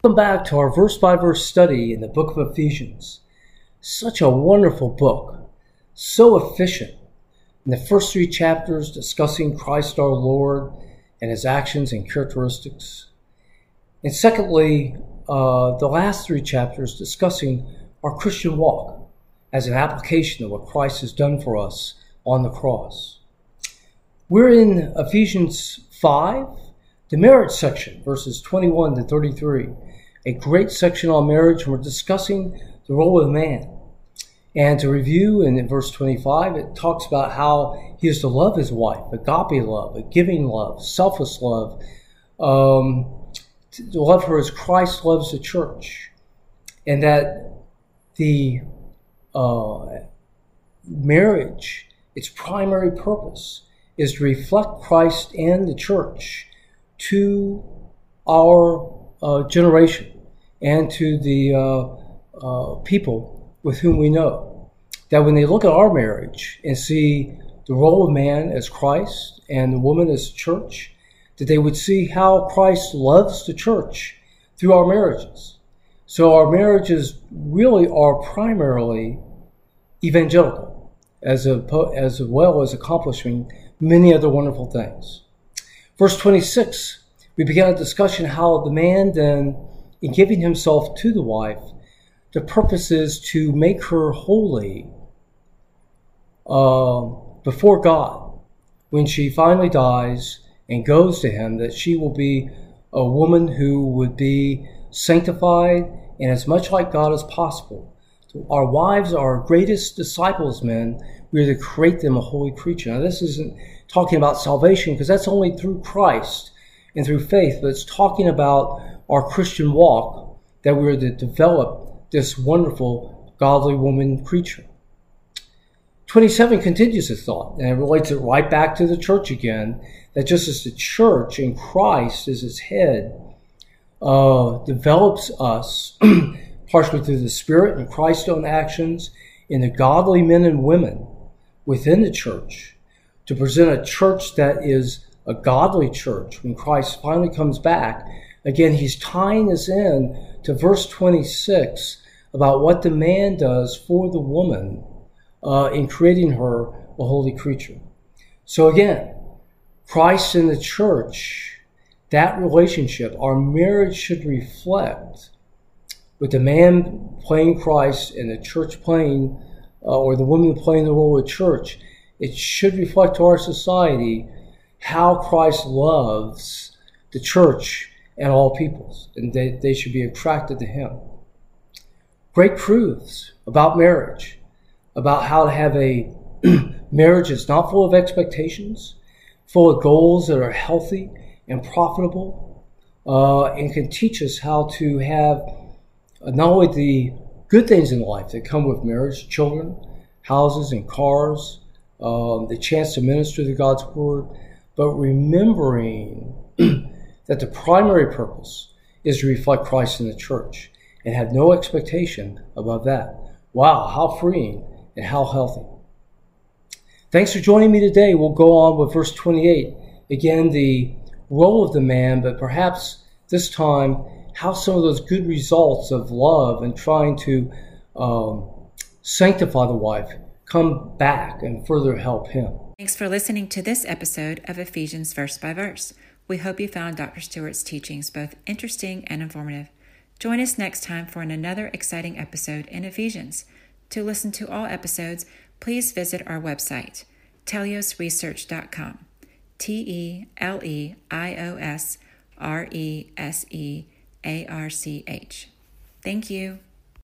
Welcome back to our verse by verse study in the book of Ephesians. Such a wonderful book, so efficient. In the first three chapters, discussing Christ our Lord and his actions and characteristics. And secondly, uh, the last three chapters discussing our Christian walk as an application of what Christ has done for us on the cross. We're in Ephesians 5, the marriage section, verses 21 to 33 a great section on marriage, and we're discussing the role of man. And to review, and in verse 25, it talks about how he is to love his wife, agape love, a giving love, selfless love, um, to love her as Christ loves the church. And that the uh, marriage, its primary purpose, is to reflect Christ and the church to our uh, generation and to the uh, uh, people with whom we know. That when they look at our marriage and see the role of man as Christ and the woman as church, that they would see how Christ loves the church through our marriages. So our marriages really are primarily evangelical, as, a, as well as accomplishing many other wonderful things. Verse 26 we began a discussion how the man then, in giving himself to the wife, the purpose is to make her holy uh, before God when she finally dies and goes to him, that she will be a woman who would be sanctified and as much like God as possible. Our wives are our greatest disciples, men. We are to create them a holy creature. Now, this isn't talking about salvation because that's only through Christ and through faith, but it's talking about our Christian walk that we're to develop this wonderful godly woman creature. 27 continues the thought, and it relates it right back to the church again, that just as the church in Christ is its head, uh, develops us partially through the Spirit and Christ's own actions in the godly men and women within the church to present a church that is a godly church, when Christ finally comes back, again, he's tying us in to verse 26 about what the man does for the woman uh, in creating her a holy creature. So again, Christ and the church, that relationship, our marriage should reflect with the man playing Christ and the church playing, uh, or the woman playing the role of church. It should reflect to our society how Christ loves the church and all peoples, and they, they should be attracted to him. Great truths about marriage, about how to have a marriage that's not full of expectations, full of goals that are healthy and profitable, uh, and can teach us how to have not only the good things in life that come with marriage, children, houses, and cars, um, the chance to minister to God's word, but remembering that the primary purpose is to reflect Christ in the church and have no expectation above that. Wow, how freeing and how healthy. Thanks for joining me today. We'll go on with verse 28. Again, the role of the man, but perhaps this time, how some of those good results of love and trying to um, sanctify the wife come back and further help him. Thanks for listening to this episode of Ephesians Verse by Verse. We hope you found Dr. Stewart's teachings both interesting and informative. Join us next time for another exciting episode in Ephesians. To listen to all episodes, please visit our website, teleiosresearch.com. T E L E I O S R E S E A R C H. Thank you.